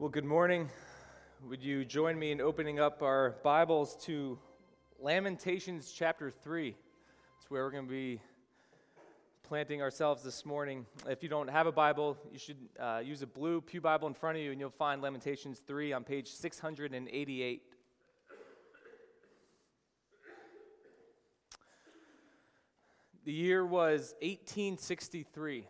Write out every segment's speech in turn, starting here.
Well, good morning. Would you join me in opening up our Bibles to Lamentations chapter 3? It's where we're going to be planting ourselves this morning. If you don't have a Bible, you should uh, use a blue Pew Bible in front of you, and you'll find Lamentations 3 on page 688. The year was 1863.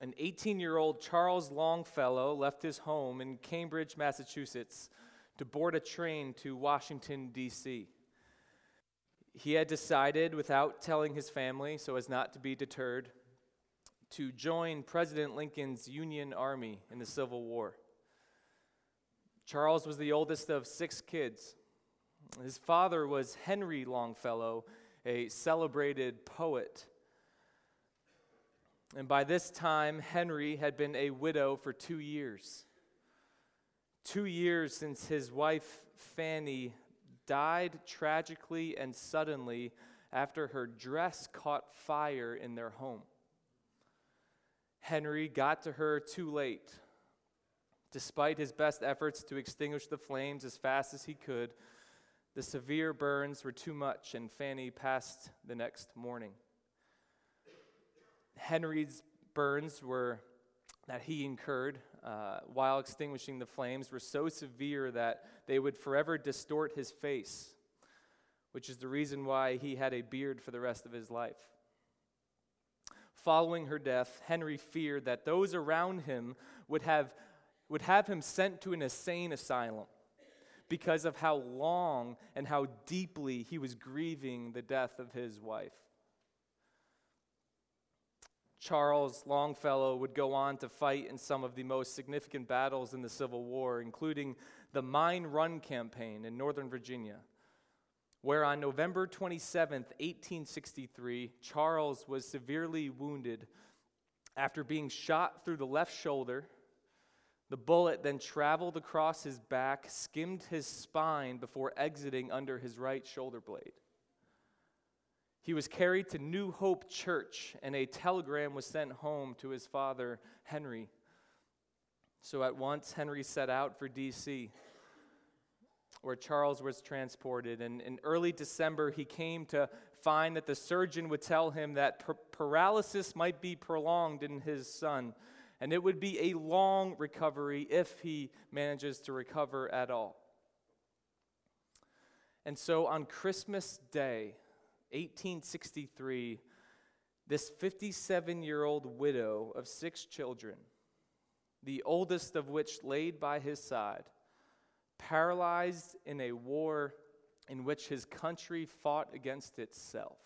An 18 year old Charles Longfellow left his home in Cambridge, Massachusetts, to board a train to Washington, D.C. He had decided, without telling his family so as not to be deterred, to join President Lincoln's Union Army in the Civil War. Charles was the oldest of six kids. His father was Henry Longfellow, a celebrated poet and by this time, Henry had been a widow for two years. Two years since his wife, Fanny, died tragically and suddenly after her dress caught fire in their home. Henry got to her too late. Despite his best efforts to extinguish the flames as fast as he could, the severe burns were too much, and Fanny passed the next morning. Henry's burns were that he incurred uh, while extinguishing the flames were so severe that they would forever distort his face, which is the reason why he had a beard for the rest of his life. Following her death, Henry feared that those around him would have, would have him sent to an insane asylum because of how long and how deeply he was grieving the death of his wife. Charles Longfellow would go on to fight in some of the most significant battles in the Civil War, including the Mine Run Campaign in Northern Virginia, where on November 27, 1863, Charles was severely wounded after being shot through the left shoulder. The bullet then traveled across his back, skimmed his spine before exiting under his right shoulder blade. He was carried to New Hope Church, and a telegram was sent home to his father, Henry. So at once, Henry set out for D.C., where Charles was transported. And in early December, he came to find that the surgeon would tell him that par- paralysis might be prolonged in his son, and it would be a long recovery if he manages to recover at all. And so on Christmas Day, 1863, this 57 year old widow of six children, the oldest of which laid by his side, paralyzed in a war in which his country fought against itself.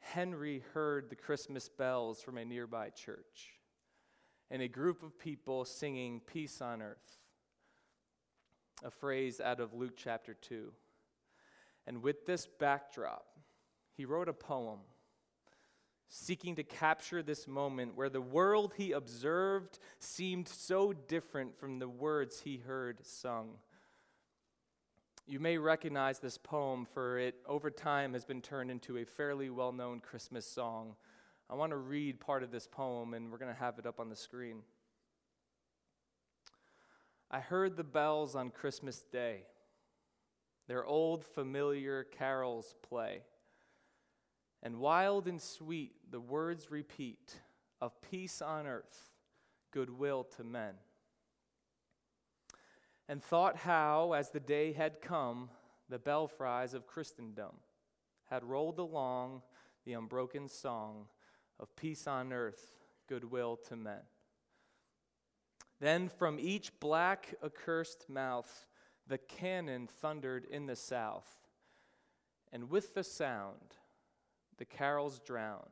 Henry heard the Christmas bells from a nearby church and a group of people singing Peace on Earth, a phrase out of Luke chapter 2. And with this backdrop, he wrote a poem seeking to capture this moment where the world he observed seemed so different from the words he heard sung. You may recognize this poem, for it over time has been turned into a fairly well known Christmas song. I want to read part of this poem, and we're going to have it up on the screen. I heard the bells on Christmas Day their old familiar carols play. And wild and sweet the words repeat of peace on earth, goodwill to men. And thought how, as the day had come, the belfries of Christendom had rolled along the unbroken song of peace on earth, goodwill to men. Then from each black accursed mouth, the cannon thundered in the south, and with the sound, the carols drowned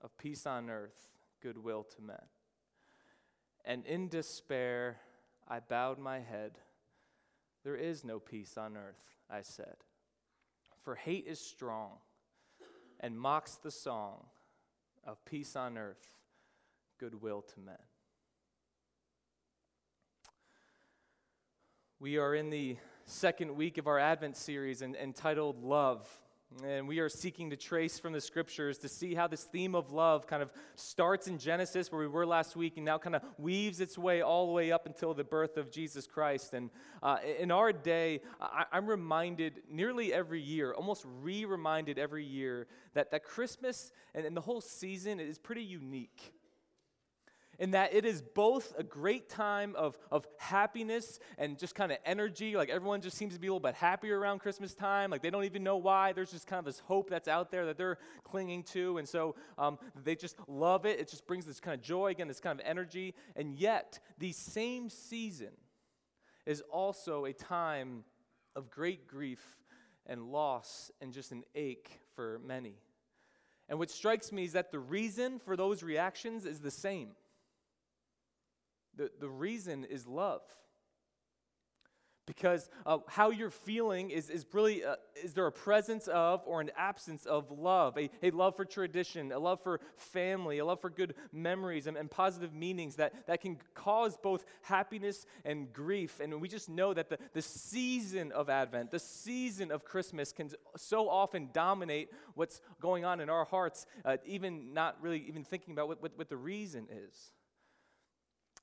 of peace on earth, goodwill to men. And in despair, I bowed my head. There is no peace on earth, I said. For hate is strong and mocks the song of peace on earth, goodwill to men. We are in the second week of our Advent series entitled Love. And we are seeking to trace from the scriptures to see how this theme of love kind of starts in Genesis, where we were last week, and now kind of weaves its way all the way up until the birth of Jesus Christ. And uh, in our day, I, am reminded nearly every year, almost re reminded every year, that, that Christmas and, and the whole season is pretty unique in that it is both a great time of, of happiness and just kind of energy. Like everyone just seems to be a little bit happier around Christmas time. Like they don't even know why. There's just kind of this hope that's out there that they're clinging to. And so um, they just love it. It just brings this kind of joy, again, this kind of energy. And yet, the same season is also a time of great grief and loss and just an ache for many. And what strikes me is that the reason for those reactions is the same the, the reason is love. Because uh, how you're feeling is, is really, uh, is there a presence of or an absence of love? A, a love for tradition, a love for family, a love for good memories and, and positive meanings that, that can cause both happiness and grief. And we just know that the, the season of Advent, the season of Christmas can so often dominate what's going on in our hearts, uh, even not really even thinking about what, what, what the reason is.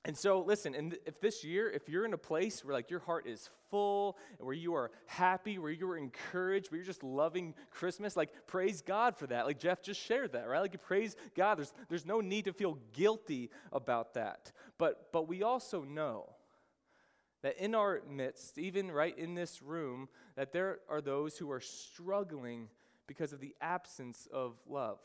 And so, listen, and if this year, if you're in a place where like your heart is full, where you are happy, where you are encouraged, where you're just loving Christmas, like praise God for that. Like Jeff just shared that, right? Like praise God. There's there's no need to feel guilty about that. But but we also know that in our midst, even right in this room, that there are those who are struggling because of the absence of love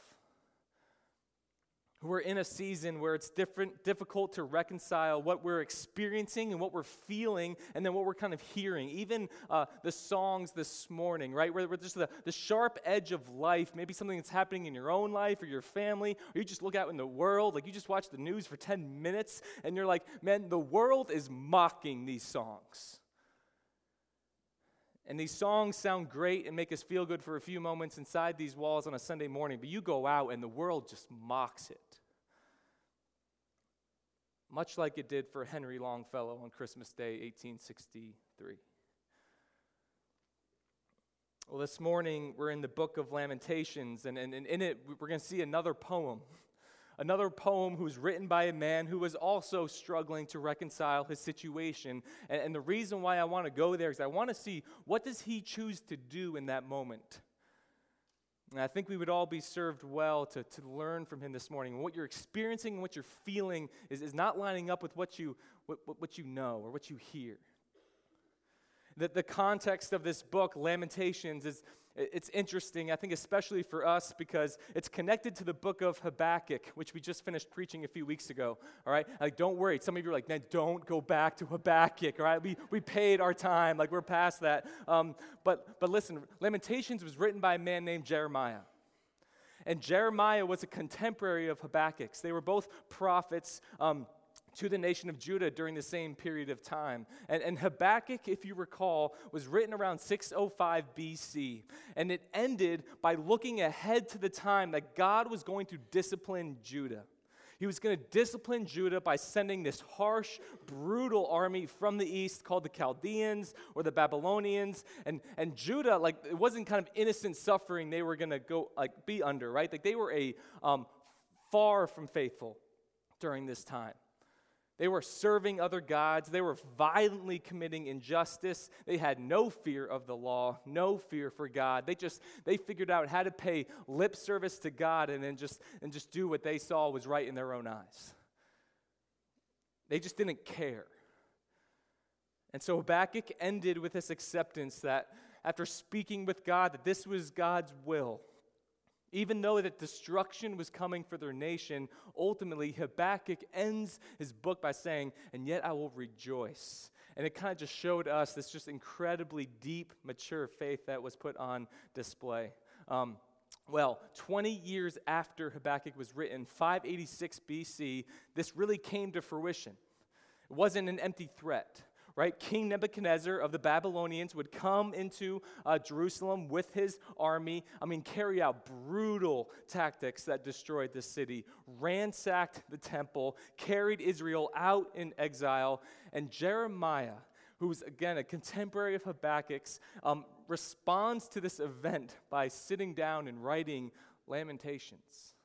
we're in a season where it's different, difficult to reconcile what we're experiencing and what we're feeling and then what we're kind of hearing. Even uh, the songs this morning, right? Where, where just the, the sharp edge of life, maybe something that's happening in your own life or your family, or you just look out in the world, like you just watch the news for 10 minutes and you're like, man, the world is mocking these songs. And these songs sound great and make us feel good for a few moments inside these walls on a Sunday morning, but you go out and the world just mocks it. Much like it did for Henry Longfellow on Christmas Day, 1863. Well, this morning we're in the book of Lamentations, and, and, and in it we're going to see another poem another poem who's written by a man who was also struggling to reconcile his situation. And, and the reason why I want to go there is I want to see what does he choose to do in that moment. And I think we would all be served well to, to learn from him this morning. What you're experiencing and what you're feeling is, is not lining up with what you, what, what you know or what you hear. The, the context of this book, Lamentations, is, it's interesting, I think, especially for us, because it's connected to the book of Habakkuk, which we just finished preaching a few weeks ago. All right? Like, don't worry. Some of you are like, man, don't go back to Habakkuk. All right? We, we paid our time. Like, we're past that. Um, but, but listen, Lamentations was written by a man named Jeremiah. And Jeremiah was a contemporary of Habakkuk's. They were both prophets. Um, to the nation of Judah during the same period of time. And, and, Habakkuk, if you recall, was written around 605 BC. And it ended by looking ahead to the time that God was going to discipline Judah. He was going to discipline Judah by sending this harsh, brutal army from the east called the Chaldeans or the Babylonians. And, and Judah, like, it wasn't kind of innocent suffering they were going to go, like, be under, right? Like, they were a um, far from faithful during this time. They were serving other gods. They were violently committing injustice. They had no fear of the law, no fear for God. They just they figured out how to pay lip service to God and then just and just do what they saw was right in their own eyes. They just didn't care. And so Habakkuk ended with this acceptance that after speaking with God that this was God's will even though that destruction was coming for their nation, ultimately Habakkuk ends his book by saying, And yet I will rejoice. And it kind of just showed us this just incredibly deep, mature faith that was put on display. Um, well, 20 years after Habakkuk was written, 586 BC, this really came to fruition. It wasn't an empty threat right? King Nebuchadnezzar of the Babylonians would come into uh, Jerusalem with his army. I mean, carry out brutal tactics that destroyed the city, ransacked the temple, carried Israel out in exile. And Jeremiah, who's again a contemporary of Habakkuk's, um, responds to this event by sitting down and writing Lamentations.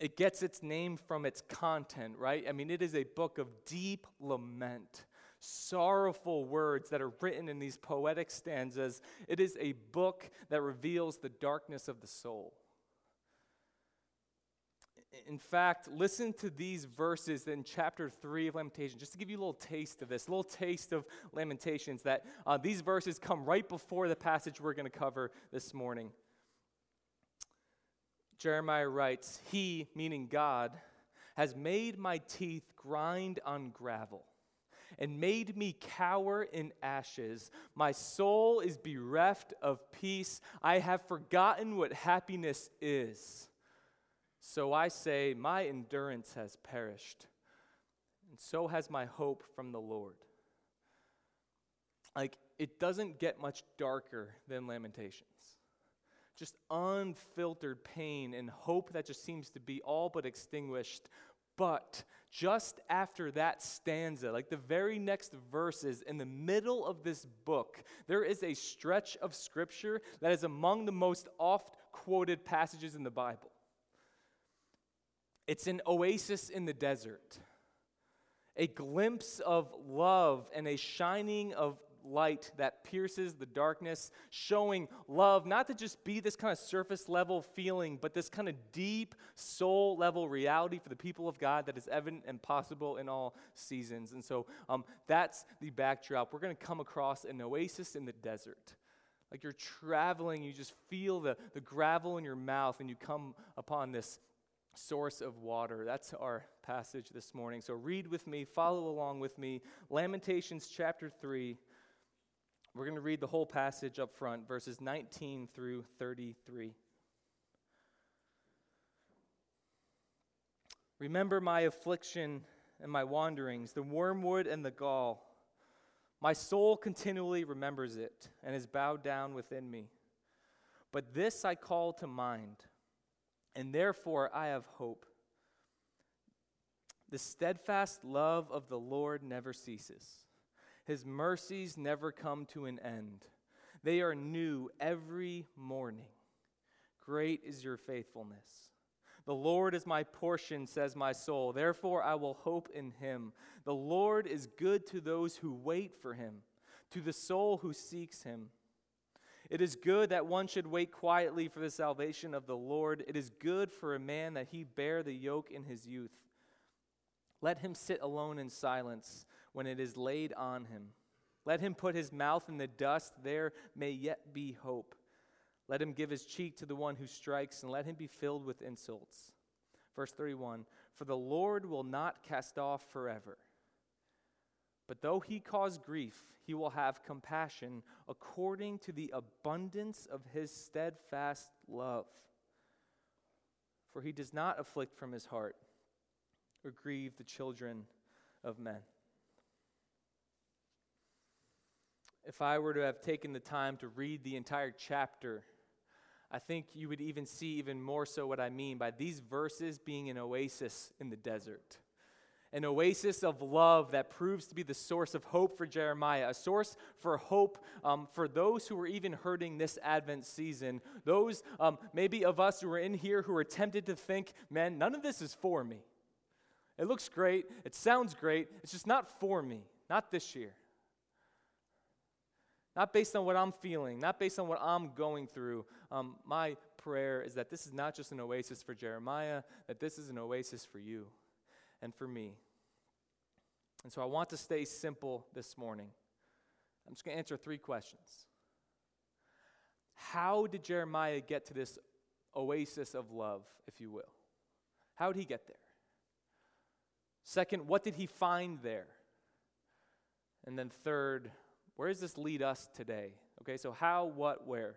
It gets its name from its content, right? I mean, it is a book of deep lament, sorrowful words that are written in these poetic stanzas. It is a book that reveals the darkness of the soul. In fact, listen to these verses in chapter 3 of Lamentations, just to give you a little taste of this, a little taste of Lamentations, that uh, these verses come right before the passage we're going to cover this morning. Jeremiah writes, He, meaning God, has made my teeth grind on gravel and made me cower in ashes. My soul is bereft of peace. I have forgotten what happiness is. So I say, My endurance has perished, and so has my hope from the Lord. Like, it doesn't get much darker than Lamentations. Just unfiltered pain and hope that just seems to be all but extinguished. But just after that stanza, like the very next verses in the middle of this book, there is a stretch of scripture that is among the most oft quoted passages in the Bible. It's an oasis in the desert, a glimpse of love and a shining of light that pierces the darkness, showing love not to just be this kind of surface level feeling, but this kind of deep soul level reality for the people of God that is evident and possible in all seasons. And so um, that's the backdrop. We're going to come across an oasis in the desert. Like you're traveling, you just feel the, the gravel in your mouth, and you come upon this source of water. That's our passage this morning. So read with me, follow along with me. Lamentations chapter 3. We're going to read the whole passage up front, verses 19 through 33. Remember my affliction and my wanderings, the wormwood and the gall. My soul continually remembers it and is bowed down within me. But this I call to mind and therefore I have hope. The steadfast love of the Lord never ceases, His mercies never come to an end. They are new every morning. Great is your faithfulness. The Lord is my portion, says my soul. Therefore, I will hope in him. The Lord is good to those who wait for him, to the soul who seeks him. It is good that one should wait quietly for the salvation of the Lord. It is good for a man that he bear the yoke in his youth. Let him sit alone in silence when it is laid on him. Let him put his mouth in the dust, there may yet be hope. Let him give his cheek to the one who strikes, and let him be filled with insults. Verse 31 For the Lord will not cast off forever. But though he cause grief, he will have compassion according to the abundance of his steadfast love. For he does not afflict from his heart or grieve the children of men. If I were to have taken the time to read the entire chapter, I think you would even see even more so what I mean by these verses being an oasis in the desert an oasis of love that proves to be the source of hope for Jeremiah, a source for hope um, for those who are even hurting this Advent season. Those um, maybe of us who are in here who are tempted to think, man, none of this is for me. It looks great, it sounds great, it's just not for me, not this year. Not based on what I'm feeling, not based on what I'm going through. Um, my prayer is that this is not just an oasis for Jeremiah, that this is an oasis for you and for me. And so I want to stay simple this morning. I'm just going to answer three questions. How did Jeremiah get to this oasis of love, if you will? How did he get there? Second, what did he find there? And then third, where does this lead us today? Okay, so how, what, where?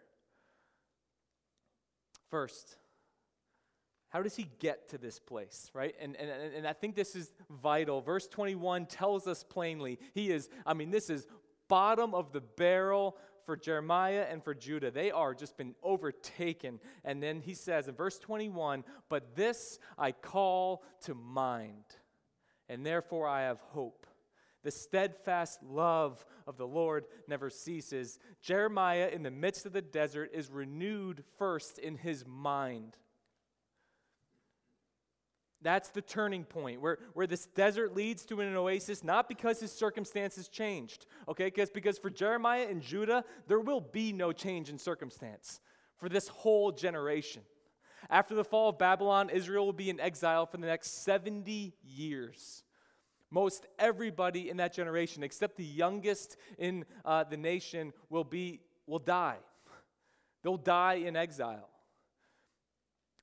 First, how does he get to this place, right? And, and, and I think this is vital. Verse 21 tells us plainly he is, I mean, this is bottom of the barrel for Jeremiah and for Judah. They are just been overtaken. And then he says in verse 21 But this I call to mind, and therefore I have hope. The steadfast love of the Lord never ceases. Jeremiah, in the midst of the desert, is renewed first in his mind. That's the turning point where, where this desert leads to an oasis, not because his circumstances changed, okay? Because, because for Jeremiah and Judah, there will be no change in circumstance for this whole generation. After the fall of Babylon, Israel will be in exile for the next 70 years. Most everybody in that generation, except the youngest in uh, the nation, will, be, will die. They'll die in exile.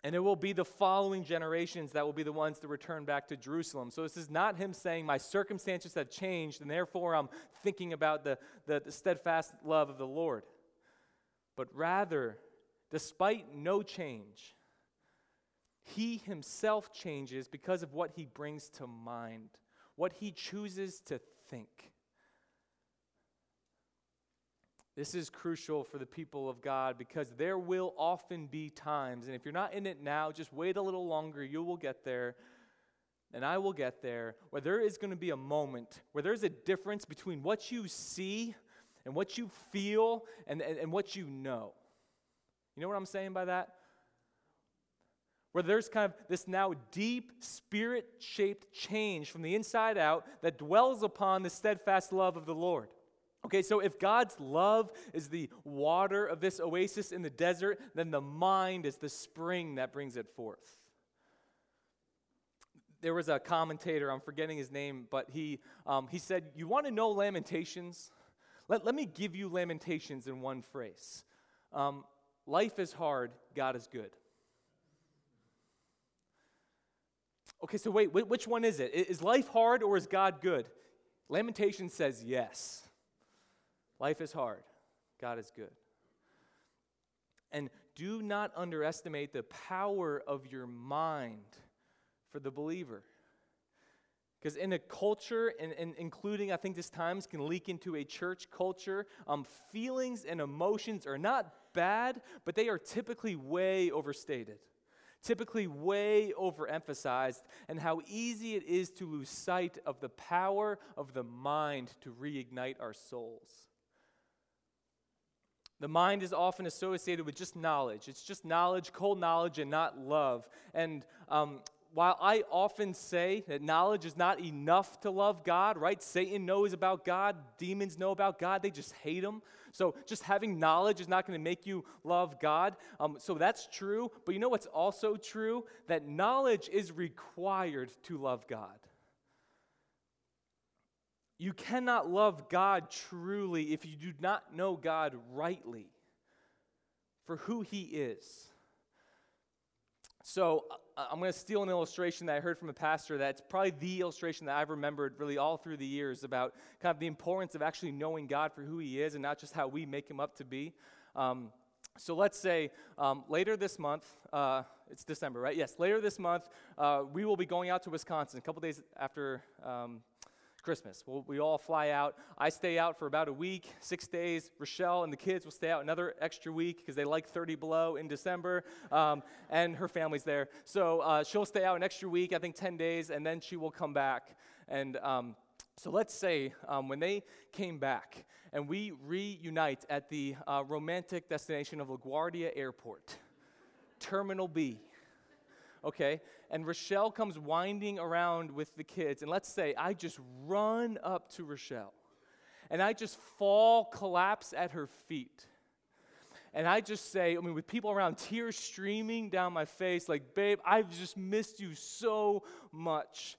And it will be the following generations that will be the ones to return back to Jerusalem. So this is not him saying, My circumstances have changed, and therefore I'm thinking about the, the, the steadfast love of the Lord. But rather, despite no change, he himself changes because of what he brings to mind, what he chooses to think. This is crucial for the people of God because there will often be times, and if you're not in it now, just wait a little longer. You will get there, and I will get there, where there is going to be a moment where there's a difference between what you see and what you feel and, and, and what you know. You know what I'm saying by that? Where there's kind of this now deep, spirit shaped change from the inside out that dwells upon the steadfast love of the Lord. Okay, so if God's love is the water of this oasis in the desert, then the mind is the spring that brings it forth. There was a commentator, I'm forgetting his name, but he, um, he said, You want to know Lamentations? Let, let me give you Lamentations in one phrase um, Life is hard, God is good. Okay, so wait, which one is it? Is life hard or is God good? Lamentation says yes. Life is hard, God is good. And do not underestimate the power of your mind for the believer. Because in a culture, and, and, including, I think this times can leak into a church culture, um, feelings and emotions are not bad, but they are typically way overstated, typically way overemphasized, and how easy it is to lose sight of the power of the mind to reignite our souls. The mind is often associated with just knowledge. It's just knowledge, cold knowledge, and not love. And um, while I often say that knowledge is not enough to love God, right? Satan knows about God, demons know about God, they just hate him. So just having knowledge is not going to make you love God. Um, so that's true. But you know what's also true? That knowledge is required to love God. You cannot love God truly if you do not know God rightly for who He is. So, I'm going to steal an illustration that I heard from a pastor that's probably the illustration that I've remembered really all through the years about kind of the importance of actually knowing God for who He is and not just how we make Him up to be. Um, so let's say um, later this month, uh, it's December, right? Yes, later this month, uh, we will be going out to Wisconsin a couple days after um, Christmas. We'll, we all fly out. I stay out for about a week, six days. Rochelle and the kids will stay out another extra week because they like 30 below in December, um, and her family's there. So uh, she'll stay out an extra week, I think 10 days, and then she will come back. And um, so let's say um, when they came back and we reunite at the uh, romantic destination of LaGuardia Airport, Terminal B okay? And Rochelle comes winding around with the kids. And let's say I just run up to Rochelle and I just fall, collapse at her feet. And I just say, I mean, with people around, tears streaming down my face, like, babe, I've just missed you so much.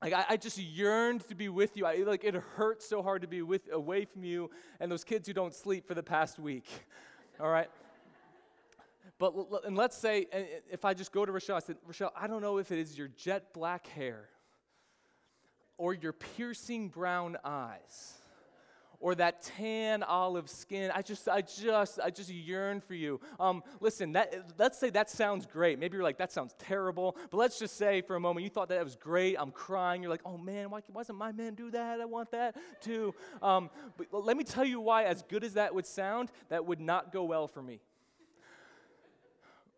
Like I, I, just yearned to be with you. I, like it hurts so hard to be with away from you and those kids who don't sleep for the past week. All right. But and let's say if I just go to Rochelle, I said, Rochelle, I don't know if it is your jet black hair or your piercing brown eyes or that tan olive skin. I just, I just, I just yearn for you. Um, listen, that, let's say that sounds great. Maybe you're like, that sounds terrible. But let's just say for a moment you thought that was great. I'm crying. You're like, oh man, why, why doesn't my man do that? I want that too. Um, but let me tell you why, as good as that would sound, that would not go well for me.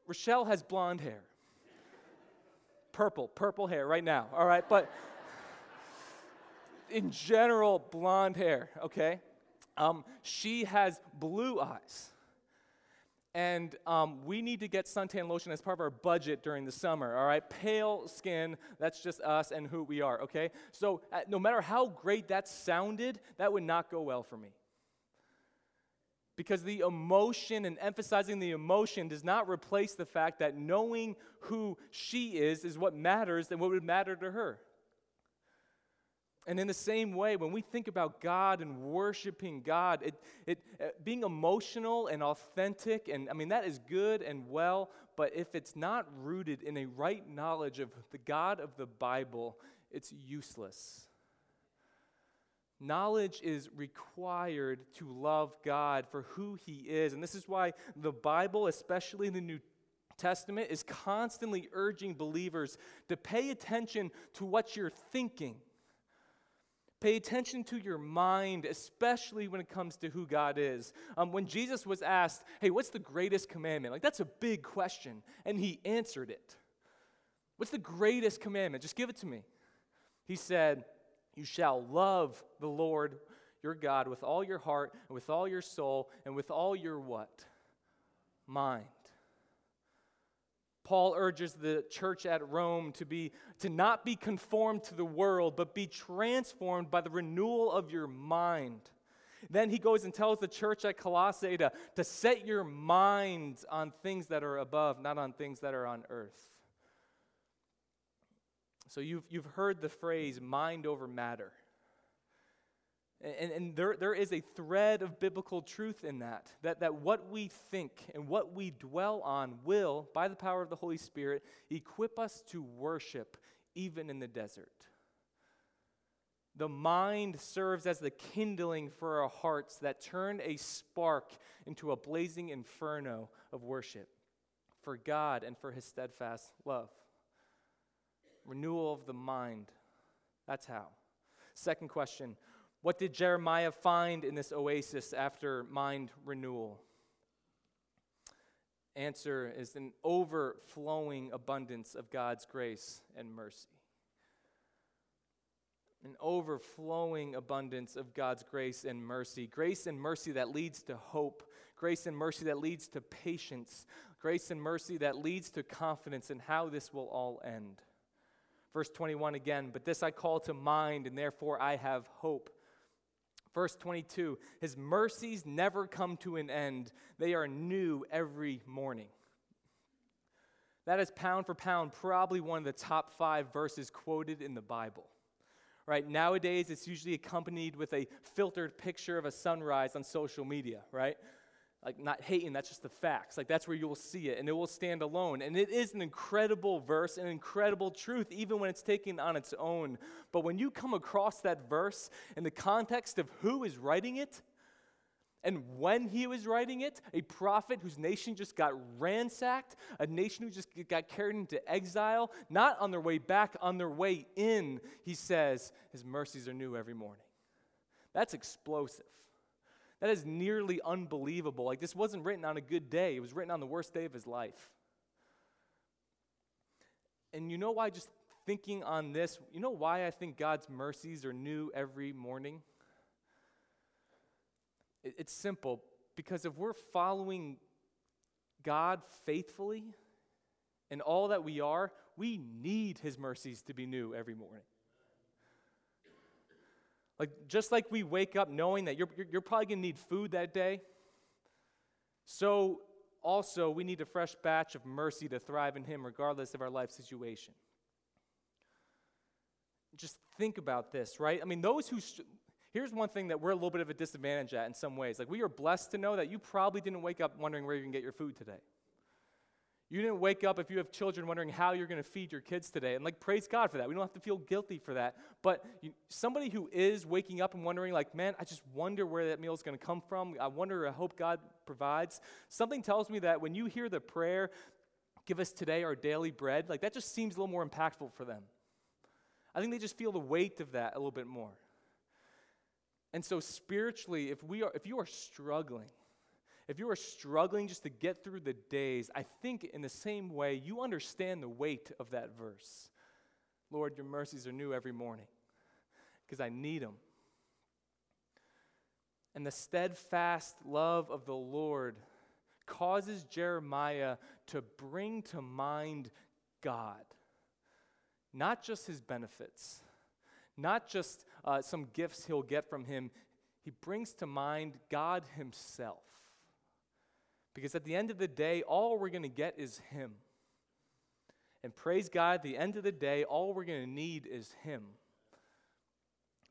Rochelle has blonde hair. Purple, purple hair right now, all right? But in general, blonde hair, okay? Um, she has blue eyes. And um, we need to get suntan lotion as part of our budget during the summer, all right? Pale skin, that's just us and who we are, okay? So uh, no matter how great that sounded, that would not go well for me. Because the emotion and emphasizing the emotion does not replace the fact that knowing who she is is what matters and what would matter to her. And in the same way, when we think about God and worshiping God, it, it, uh, being emotional and authentic, and I mean, that is good and well, but if it's not rooted in a right knowledge of the God of the Bible, it's useless. Knowledge is required to love God for who He is. And this is why the Bible, especially the New Testament, is constantly urging believers to pay attention to what you're thinking Pay attention to your mind, especially when it comes to who God is. Um, when Jesus was asked, Hey, what's the greatest commandment? Like, that's a big question. And he answered it. What's the greatest commandment? Just give it to me. He said, You shall love the Lord your God with all your heart and with all your soul and with all your what? Mind. Paul urges the church at Rome to be to not be conformed to the world, but be transformed by the renewal of your mind. Then he goes and tells the church at Colossae to, to set your minds on things that are above, not on things that are on earth. So you've, you've heard the phrase mind over matter. And, and there, there is a thread of biblical truth in that, that, that what we think and what we dwell on will, by the power of the Holy Spirit, equip us to worship even in the desert. The mind serves as the kindling for our hearts that turn a spark into a blazing inferno of worship for God and for His steadfast love. Renewal of the mind. That's how. Second question what did Jeremiah find in this oasis after mind renewal? Answer is an overflowing abundance of God's grace and mercy. An overflowing abundance of God's grace and mercy. Grace and mercy that leads to hope. Grace and mercy that leads to patience. Grace and mercy that leads to confidence in how this will all end. Verse 21 again, but this I call to mind, and therefore I have hope. Verse 22 His mercies never come to an end, they are new every morning. That is pound for pound, probably one of the top five verses quoted in the Bible. Right? Nowadays, it's usually accompanied with a filtered picture of a sunrise on social media, right? Like not hating, that's just the facts. Like that's where you will see it, and it will stand alone. And it is an incredible verse, an incredible truth, even when it's taken on its own. But when you come across that verse in the context of who is writing it, and when he was writing it, a prophet whose nation just got ransacked, a nation who just got carried into exile, not on their way back, on their way in, he says, His mercies are new every morning. That's explosive. That is nearly unbelievable. Like, this wasn't written on a good day, it was written on the worst day of his life. And you know why, just thinking on this, you know why I think God's mercies are new every morning? It's simple because if we're following God faithfully in all that we are, we need his mercies to be new every morning. Like, just like we wake up knowing that you're, you're, probably going to need food that day, so also we need a fresh batch of mercy to thrive in Him regardless of our life situation. Just think about this, right? I mean, those who. St- Here's one thing that we're a little bit of a disadvantage at in some ways. Like, we are blessed to know that you probably didn't wake up wondering where you can get your food today. You didn't wake up if you have children wondering how you're going to feed your kids today. And like, praise God for that. We don't have to feel guilty for that. But you, somebody who is waking up and wondering, like, man, I just wonder where that meal is going to come from. I wonder, I hope God provides. Something tells me that when you hear the prayer, give us today our daily bread, like, that just seems a little more impactful for them. I think they just feel the weight of that a little bit more. And so, spiritually, if, we are, if you are struggling, if you are struggling just to get through the days, I think in the same way you understand the weight of that verse. Lord, your mercies are new every morning. because I need Him. And the steadfast love of the Lord causes Jeremiah to bring to mind God, not just his benefits, not just uh, some gifts he'll get from him. He brings to mind God himself. Because at the end of the day, all we're going to get is him. And praise God, at the end of the day, all we're going to need is him.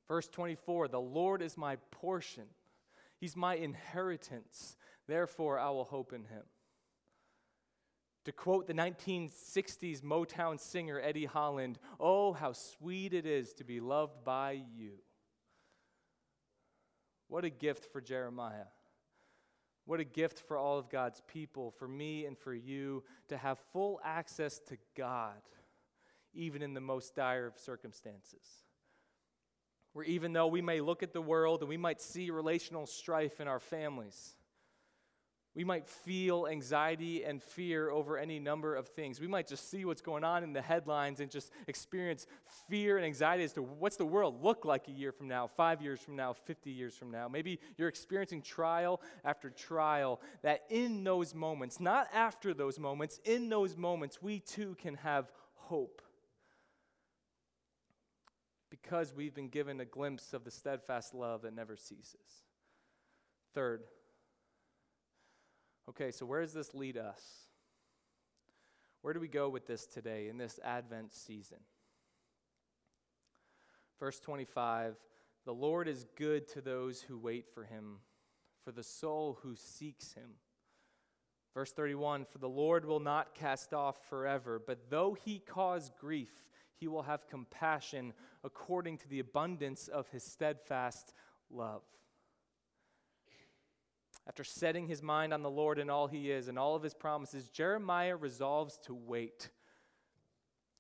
Verse 24 The Lord is my portion, He's my inheritance. Therefore, I will hope in him. To quote the 1960s Motown singer Eddie Holland, oh, how sweet it is to be loved by you. What a gift for Jeremiah. What a gift for all of God's people, for me and for you, to have full access to God, even in the most dire of circumstances. Where even though we may look at the world and we might see relational strife in our families, we might feel anxiety and fear over any number of things. We might just see what's going on in the headlines and just experience fear and anxiety as to what's the world look like a year from now, five years from now, 50 years from now. Maybe you're experiencing trial after trial, that in those moments, not after those moments, in those moments, we too can have hope. Because we've been given a glimpse of the steadfast love that never ceases. Third, Okay, so where does this lead us? Where do we go with this today in this Advent season? Verse 25 The Lord is good to those who wait for him, for the soul who seeks him. Verse 31 For the Lord will not cast off forever, but though he cause grief, he will have compassion according to the abundance of his steadfast love. After setting his mind on the Lord and all he is and all of his promises, Jeremiah resolves to wait.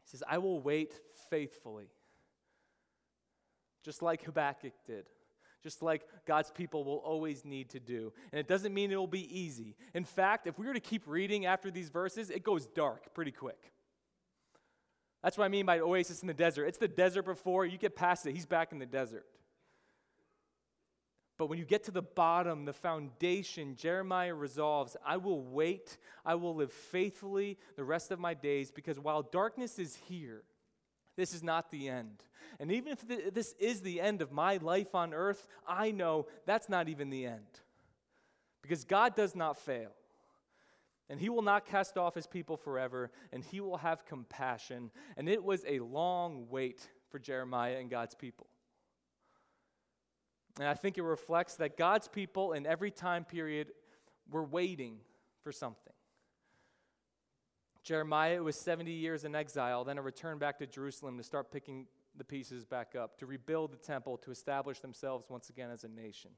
He says, I will wait faithfully, just like Habakkuk did, just like God's people will always need to do. And it doesn't mean it will be easy. In fact, if we were to keep reading after these verses, it goes dark pretty quick. That's what I mean by oasis in the desert. It's the desert before, you get past it, he's back in the desert. But when you get to the bottom, the foundation, Jeremiah resolves I will wait, I will live faithfully the rest of my days, because while darkness is here, this is not the end. And even if this is the end of my life on earth, I know that's not even the end. Because God does not fail. And he will not cast off his people forever, and he will have compassion. And it was a long wait for Jeremiah and God's people. And I think it reflects that God's people in every time period were waiting for something. Jeremiah was 70 years in exile, then a return back to Jerusalem to start picking the pieces back up, to rebuild the temple, to establish themselves once again as a nation.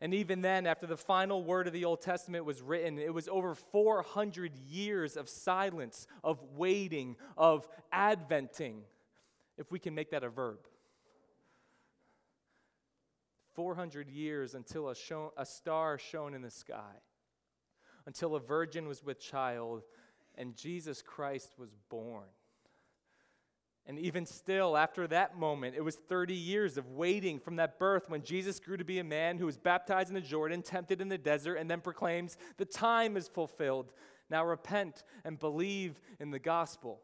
And even then, after the final word of the Old Testament was written, it was over 400 years of silence, of waiting, of adventing, if we can make that a verb. 400 years until a, a star shone in the sky, until a virgin was with child, and Jesus Christ was born. And even still, after that moment, it was 30 years of waiting from that birth when Jesus grew to be a man who was baptized in the Jordan, tempted in the desert, and then proclaims, The time is fulfilled. Now repent and believe in the gospel.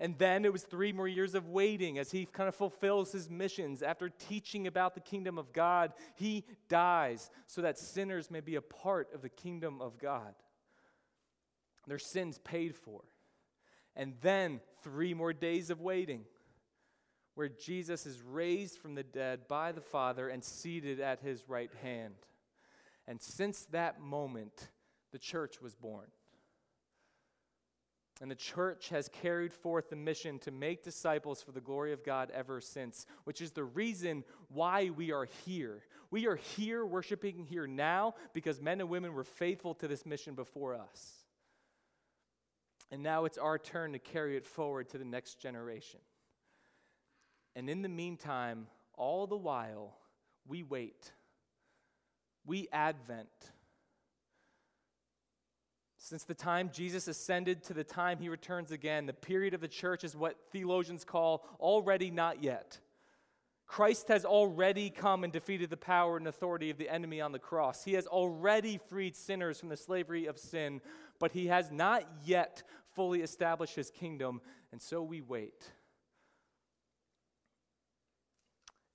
And then it was three more years of waiting as he kind of fulfills his missions. After teaching about the kingdom of God, he dies so that sinners may be a part of the kingdom of God. Their sins paid for. And then three more days of waiting where Jesus is raised from the dead by the Father and seated at his right hand. And since that moment, the church was born. And the church has carried forth the mission to make disciples for the glory of God ever since, which is the reason why we are here. We are here worshiping here now because men and women were faithful to this mission before us. And now it's our turn to carry it forward to the next generation. And in the meantime, all the while, we wait. We advent since the time Jesus ascended to the time he returns again, the period of the church is what theologians call already not yet. Christ has already come and defeated the power and authority of the enemy on the cross. He has already freed sinners from the slavery of sin, but he has not yet fully established his kingdom, and so we wait.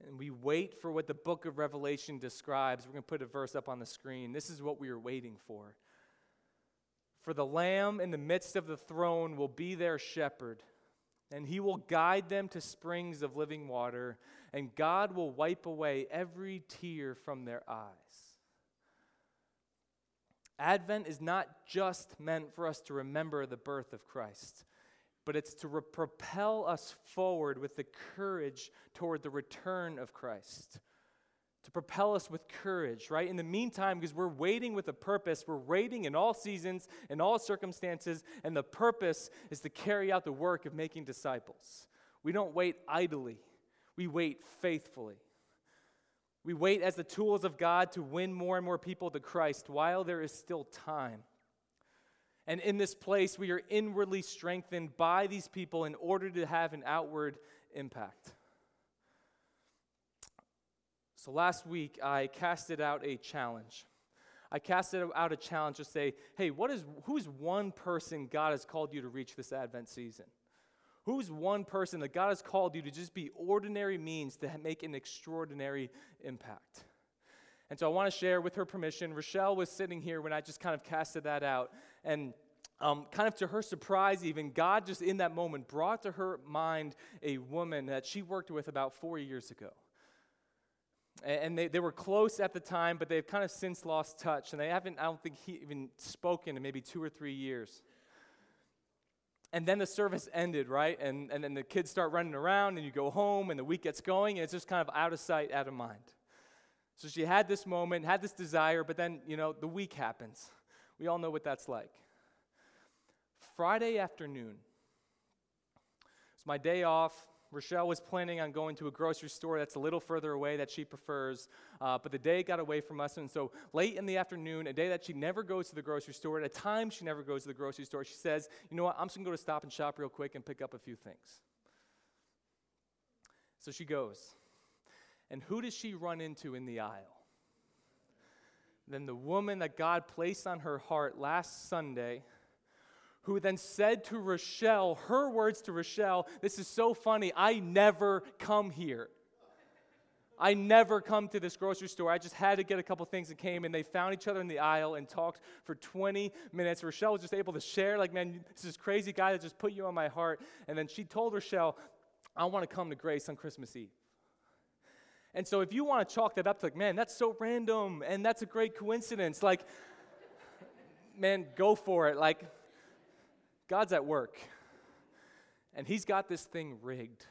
And we wait for what the book of Revelation describes. We're going to put a verse up on the screen. This is what we are waiting for. For the Lamb in the midst of the throne will be their shepherd, and he will guide them to springs of living water, and God will wipe away every tear from their eyes. Advent is not just meant for us to remember the birth of Christ, but it's to re- propel us forward with the courage toward the return of Christ to propel us with courage, right? In the meantime, because we're waiting with a purpose, we're waiting in all seasons, in all circumstances, and the purpose is to carry out the work of making disciples. We don't wait idly, we wait faithfully. We wait as the tools of God to win more and more people to Christ while there is still time. And in this place, we are inwardly strengthened by these people in order to have an outward impact. So last week, I casted out a challenge. I casted out a challenge to say, hey, what is, who's one person God has called you to reach this Advent season? Who's one person that God has called you to just be ordinary means to make an extraordinary impact? And so I want to share with her permission. Rochelle was sitting here when I just kind of casted that out. And um, kind of to her surprise, even, God just in that moment brought to her mind a woman that she worked with about four years ago. And they, they were close at the time, but they've kind of since lost touch. And they haven't, I don't think, he even spoken in maybe two or three years. And then the service ended, right? And, and then the kids start running around, and you go home, and the week gets going, and it's just kind of out of sight, out of mind. So she had this moment, had this desire, but then, you know, the week happens. We all know what that's like. Friday afternoon, it's my day off. Rochelle was planning on going to a grocery store that's a little further away that she prefers, uh, but the day got away from us. And so late in the afternoon, a day that she never goes to the grocery store, at a time she never goes to the grocery store, she says, You know what? I'm just going to go to Stop & Shop real quick and pick up a few things. So she goes. And who does she run into in the aisle? Then the woman that God placed on her heart last Sunday who then said to Rochelle, her words to Rochelle, This is so funny. I never come here. I never come to this grocery store. I just had to get a couple things and came, and they found each other in the aisle and talked for 20 minutes. Rochelle was just able to share, like, man, this is crazy guy that just put you on my heart. And then she told Rochelle, I want to come to Grace on Christmas Eve. And so if you want to chalk that up to like, man, that's so random and that's a great coincidence, like, man, go for it. Like, God's at work, and He's got this thing rigged.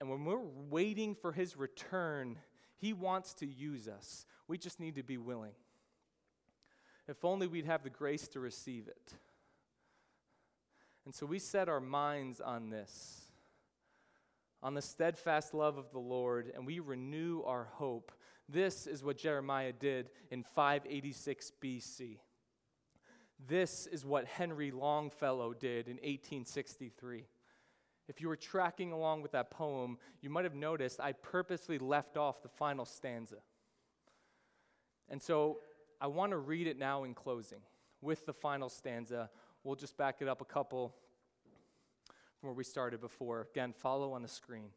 And when we're waiting for His return, He wants to use us. We just need to be willing. If only we'd have the grace to receive it. And so we set our minds on this, on the steadfast love of the Lord, and we renew our hope. This is what Jeremiah did in 586 BC. This is what Henry Longfellow did in 1863. If you were tracking along with that poem, you might have noticed I purposely left off the final stanza. And so I want to read it now in closing with the final stanza. We'll just back it up a couple from where we started before. Again, follow on the screen.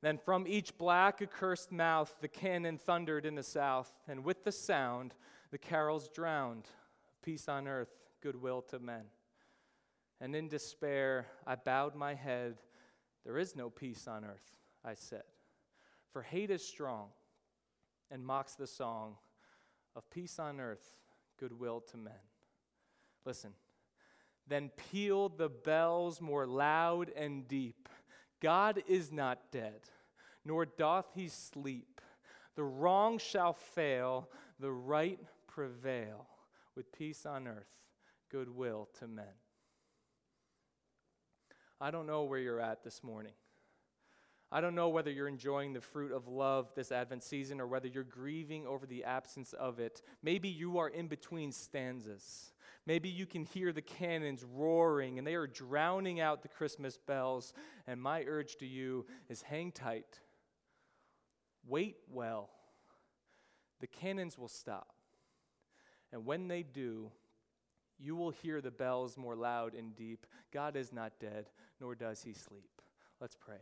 Then from each black accursed mouth the cannon thundered in the south, and with the sound the carols drowned peace on earth, goodwill to men. And in despair, I bowed my head. There is no peace on earth, I said. For hate is strong and mocks the song of peace on earth, goodwill to men. Listen. Then pealed the bells more loud and deep. God is not dead, nor doth he sleep. The wrong shall fail, the right prevail with peace on earth, goodwill to men. I don't know where you're at this morning. I don't know whether you're enjoying the fruit of love this Advent season or whether you're grieving over the absence of it. Maybe you are in between stanzas. Maybe you can hear the cannons roaring and they are drowning out the Christmas bells. And my urge to you is hang tight, wait well. The cannons will stop. And when they do, you will hear the bells more loud and deep. God is not dead, nor does he sleep. Let's pray.